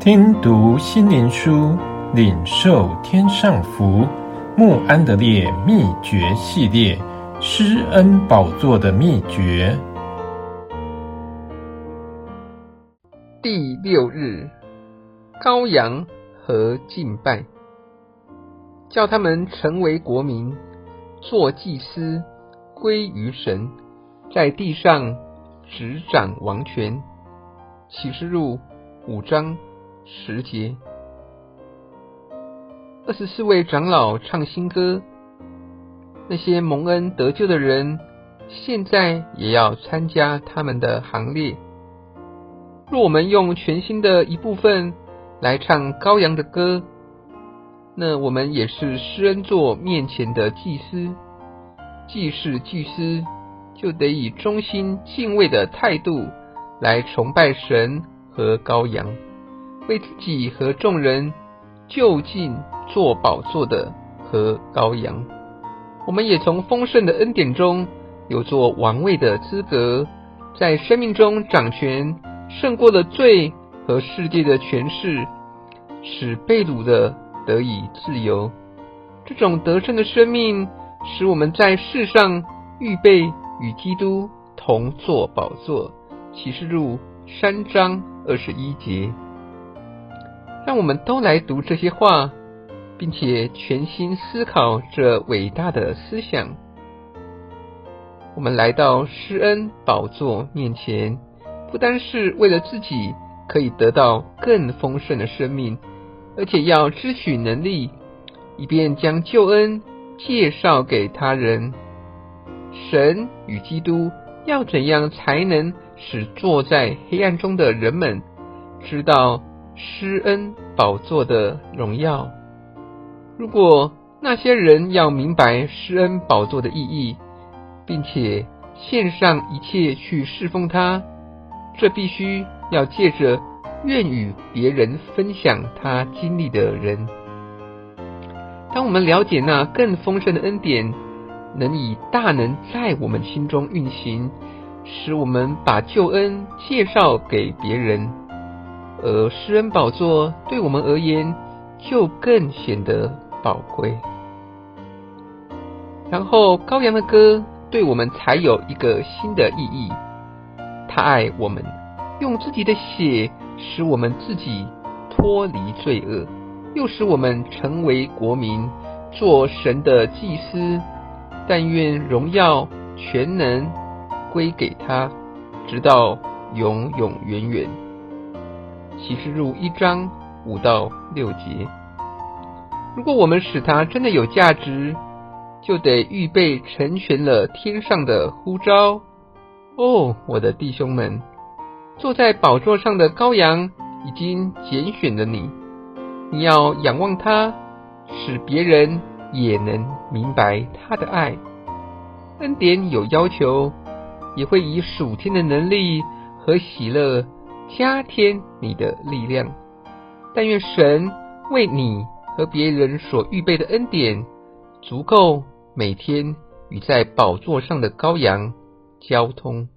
听读心灵书，领受天上福。穆安德烈秘诀系列：施恩宝座的秘诀。第六日，羔羊和敬拜，叫他们成为国民，做祭司，归于神，在地上执掌王权。启示录五章。十节，二十四位长老唱新歌。那些蒙恩得救的人，现在也要参加他们的行列。若我们用全新的一部分来唱羔羊的歌，那我们也是施恩座面前的祭司。既是祭司，就得以忠心敬畏的态度来崇拜神和羔羊。为自己和众人就近做宝座的和羔羊，我们也从丰盛的恩典中有做王位的资格，在生命中掌权，胜过了罪和世界的权势，使被掳的得以自由。这种得胜的生命，使我们在世上预备与基督同坐宝座。启示录三章二十一节。让我们都来读这些话，并且全心思考这伟大的思想。我们来到施恩宝座面前，不单是为了自己可以得到更丰盛的生命，而且要支取能力，以便将救恩介绍给他人。神与基督要怎样才能使坐在黑暗中的人们知道施恩宝座的荣耀。如果那些人要明白施恩宝座的意义，并且献上一切去侍奉他，这必须要借着愿与别人分享他经历的人。当我们了解那更丰盛的恩典，能以大能在我们心中运行，使我们把救恩介绍给别人。而施恩宝座对我们而言就更显得宝贵。然后羔羊的歌对我们才有一个新的意义。他爱我们，用自己的血使我们自己脱离罪恶，又使我们成为国民，做神的祭司。但愿荣耀全能归给他，直到永永远远。启示录一章五到六节。如果我们使它真的有价值，就得预备成全了天上的呼召。哦，我的弟兄们，坐在宝座上的羔羊已经拣选了你，你要仰望他，使别人也能明白他的爱。恩典有要求，也会以属天的能力和喜乐。加添你的力量，但愿神为你和别人所预备的恩典，足够每天与在宝座上的羔羊交通。